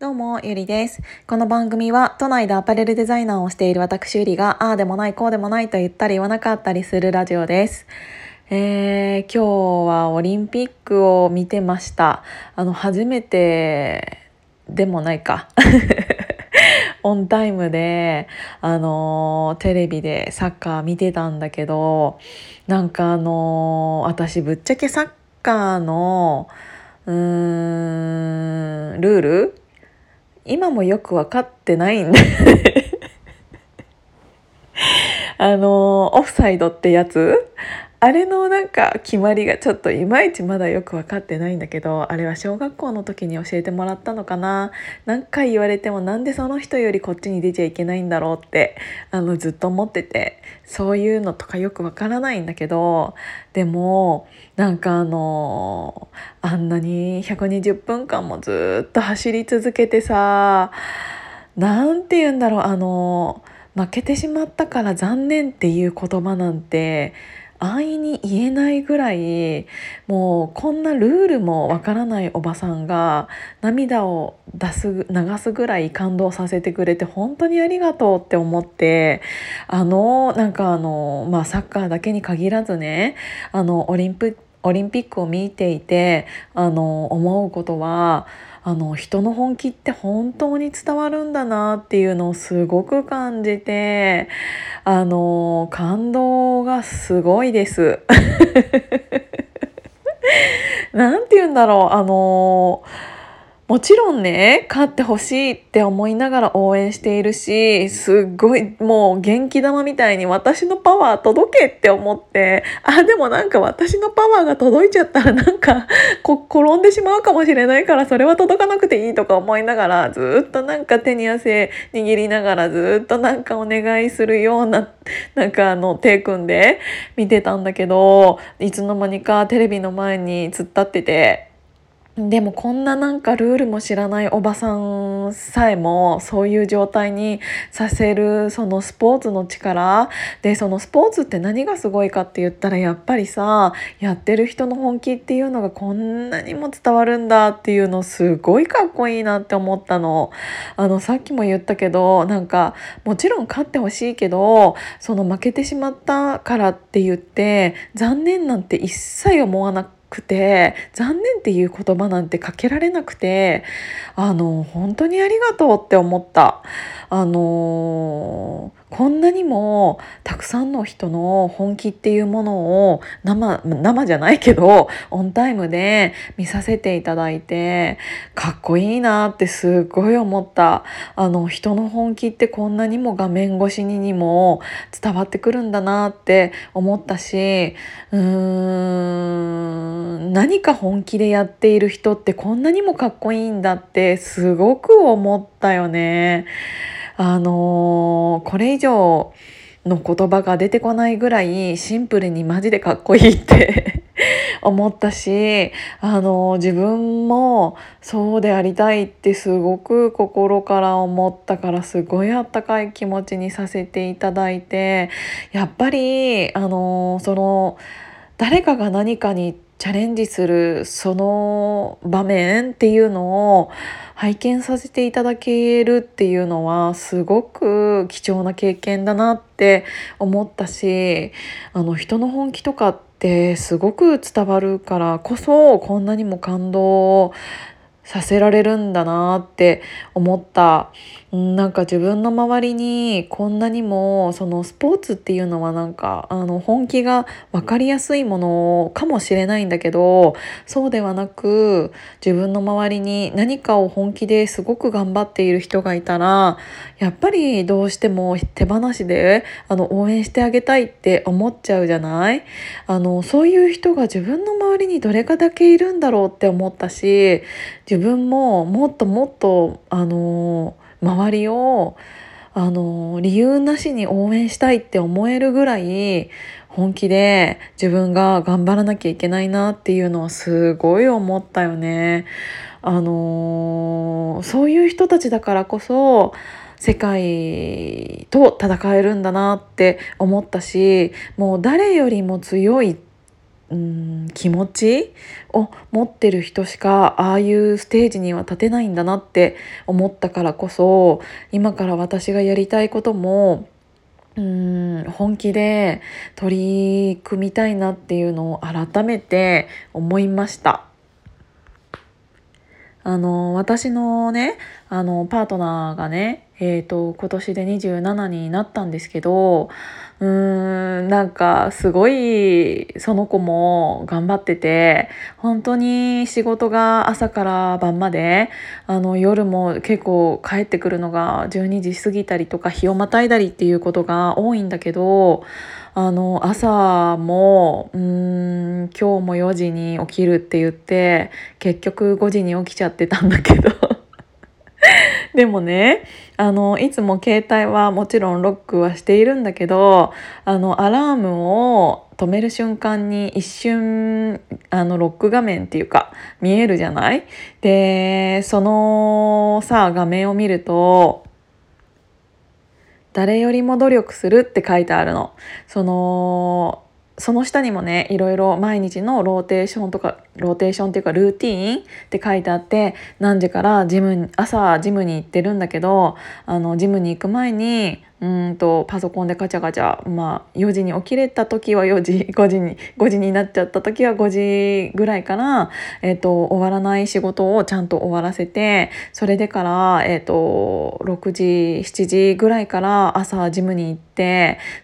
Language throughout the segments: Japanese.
どうも、ゆりです。この番組は、都内でアパレルデザイナーをしている私ゆりが、ああでもない、こうでもないと言ったり言わなかったりするラジオです。えー、今日はオリンピックを見てました。あの、初めてでもないか。オンタイムで、あのテレビでサッカー見てたんだけど、なんかあの私ぶっちゃけサッカーの、うーん、ルール今もよく分かってないんで。あのオフサイドってやつ？あれのなんか決まりがちょっといまいちまだよく分かってないんだけどあれは小学校の時に教えてもらったのかな？何回言われてもなんでその人よりこっちに出ちゃいけないんだろうってあのずっと思っててそういうのとかよく分からないんだけどでもなんかあのあんなに120分間もずっと走り続けてさ何て言うんだろうあの負けてしまったから残念っていう言葉なんて安易に言えないぐらいもうこんなルールもわからないおばさんが涙を出す流すぐらい感動させてくれて本当にありがとうって思ってあのなんかあのまあサッカーだけに限らずねあのオリンピオリンピックを見ていてあの思うことはあの人の本気って本当に伝わるんだなっていうのをすごく感じてあの感動がすごいです。なんて言うんだろうあのもちろんね、勝ってほしいって思いながら応援しているし、すっごいもう元気玉みたいに私のパワー届けって思って、あ、でもなんか私のパワーが届いちゃったらなんか こ転んでしまうかもしれないからそれは届かなくていいとか思いながらずっとなんか手に汗握りながらずっとなんかお願いするようななんかあの手組んで見てたんだけど、いつの間にかテレビの前に突っ立ってて、でもこんななんかルールも知らないおばさんさえもそういう状態にさせるそのスポーツの力でそのスポーツって何がすごいかって言ったらやっぱりさやってる人の本気っていうのがこんなにも伝わるんだっていうのすごいかっこいいなって思ったの。あのさっきも言ったけどなんかもちろん勝ってほしいけどその負けてしまったからって言って残念なんて一切思わなくくて残念っていう言葉なんてかけられなくてあの本当にありがとうって思った。あのこんなにもたくさんの人の本気っていうものを生生じゃないけどオンタイムで見させていただいてかっこいいなってすっごい思ったあの人の本気ってこんなにも画面越しににも伝わってくるんだなって思ったしうーん何か本気でやっている人ってこんなにもかっこいいんだってすごく思ったよね。あのー、これ以上の言葉が出てこないぐらいシンプルにマジでかっこいいって 思ったし、あのー、自分もそうでありたいってすごく心から思ったからすごいあったかい気持ちにさせていただいてやっぱりあのー、その誰かが何かにチャレンジするその場面っていうのを拝見させていただけるっていうのはすごく貴重な経験だなって思ったしあの人の本気とかってすごく伝わるからこそこんなにも感動をさせられるんだなって思った。なんか自分の周りにこんなにもそのスポーツっていうのはなんかあの本気が分かりやすいものかもしれないんだけどそうではなく自分の周りに何かを本気ですごく頑張っている人がいたらやっぱりどうしても手放しであの応援してあげたいって思っちゃうじゃない？あのそういう人が自分の周りにどれかだけいるんだろうって思ったし自分ももっともっとあの周りをあの理由なしに応援したいって思えるぐらい本気で自分が頑張らなきゃいけないなっていうのはすごい思ったよね。あのそういう人たちだからこそ世界と戦えるんだなって思ったしもう誰よりも強いうん気持ちを持ってる人しかああいうステージには立てないんだなって思ったからこそ今から私がやりたいこともうん本気で取り組みたいなっていうのを改めて思いました。あの私のねあのパートナーがねえーと、今年で27になったんですけどうーんなんかすごいその子も頑張ってて本当に仕事が朝から晩まであの夜も結構帰ってくるのが12時過ぎたりとか日をまたいだりっていうことが多いんだけどあの朝もうん今日も4時に起きるって言って結局5時に起きちゃってたんだけど。でもねあのいつも携帯はもちろんロックはしているんだけどあのアラームを止める瞬間に一瞬あのロック画面っていうか見えるじゃない？でそのさ画面を見ると誰よりも努力するって書いてあるの。そのその下にもねいろいろ毎日のローテーションとかローテーションっていうかルーティーンって書いてあって何時からジム朝ジムに行ってるんだけどあのジムに行く前にうんとパソコンでガチャガチャ、まあ、4時に起きれた時は4時 5時に5時になっちゃった時は5時ぐらいから、えーと、終わらない仕事をちゃんと終わらせてそれでから、えーと、6時7時ぐらいから朝ジムに行って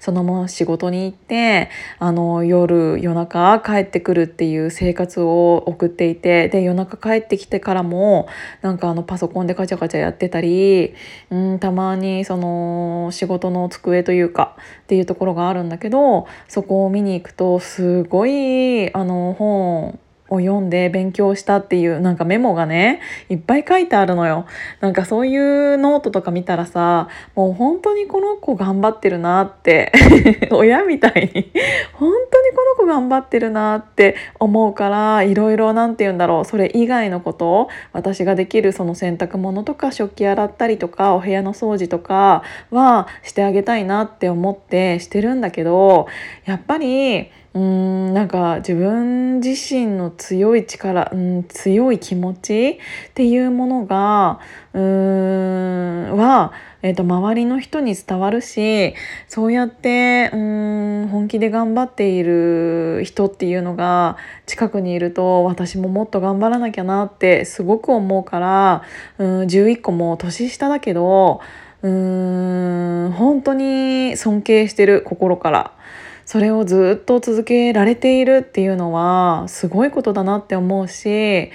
そのまま仕事に行ってあの夜夜中帰ってくるっていう生活を送っていてで夜中帰ってきてからもなんかあのパソコンでガチャガチャやってたり、うん、たまにその仕事の机というかっていうところがあるんだけどそこを見に行くとすごいあの本を読んで勉強したっていうなんかメモがねいっぱい書いてあるのよ。なんかそういうノートとか見たらさもう本当にこの子頑張ってるなって 親みたいに本当にこの子頑張ってるなって思うからいろいろ何て言うんだろう。それ以外のこと私ができるその洗濯物とか食器洗ったりとかお部屋の掃除とかはしてあげたいなって思ってしてるんだけどやっぱりうんなんか自分自身の強い力、うん、強い気持ちっていうものがうーんは、えーと、周りの人に伝わるしそうやってうん本気で頑張っている人っていうのが近くにいると私ももっと頑張らなきゃなってすごく思うからうん11個も年下だけどうーん本当に尊敬してる心から。それをずっと続けられているっていうのはすごいことだなって思うし、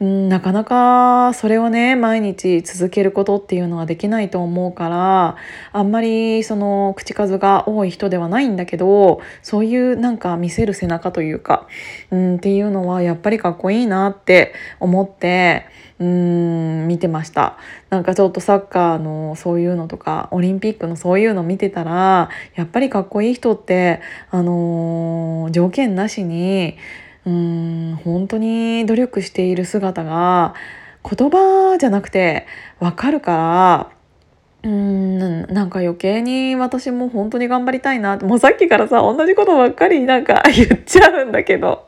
うん、なかなかそれをね毎日続けることっていうのはできないと思うからあんまりその口数が多い人ではないんだけどそういうなんか見せる背中というか、うん、っていうのはやっぱりかっこいいなって思って。うん見てましたなんかちょっとサッカーのそういうのとかオリンピックのそういうの見てたらやっぱりかっこいい人ってあのー、条件なしにうん本当に努力している姿が言葉じゃなくてわかるからうんなんか余計に私も本当に頑張りたいなもうさっきからさ同じことばっかりなんか言っちゃうんだけど。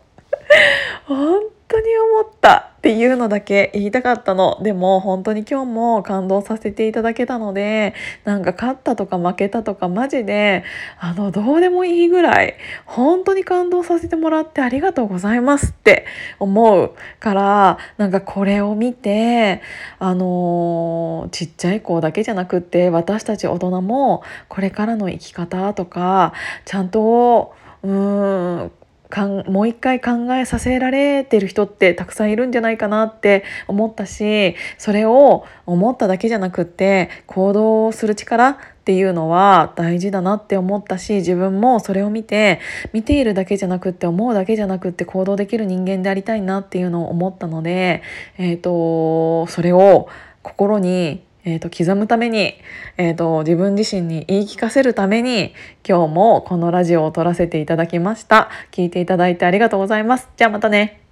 本当に思ったっていうのだけ言いたかったの。でも本当に今日も感動させていただけたのでなんか勝ったとか負けたとかマジであのどうでもいいぐらい本当に感動させてもらってありがとうございますって思うからなんかこれを見てあのちっちゃい子だけじゃなくって私たち大人もこれからの生き方とかちゃんとうーんかんもう一回考えさせられてる人ってたくさんいるんじゃないかなって思ったしそれを思っただけじゃなくって行動する力っていうのは大事だなって思ったし自分もそれを見て見ているだけじゃなくって思うだけじゃなくって行動できる人間でありたいなっていうのを思ったので、えーとそれを心にえーと、刻むために、えーと、自分自身に言い聞かせるために今日もこのラジオを撮らせていただきました。聞いていただいてありがとうございます。じゃあまたね。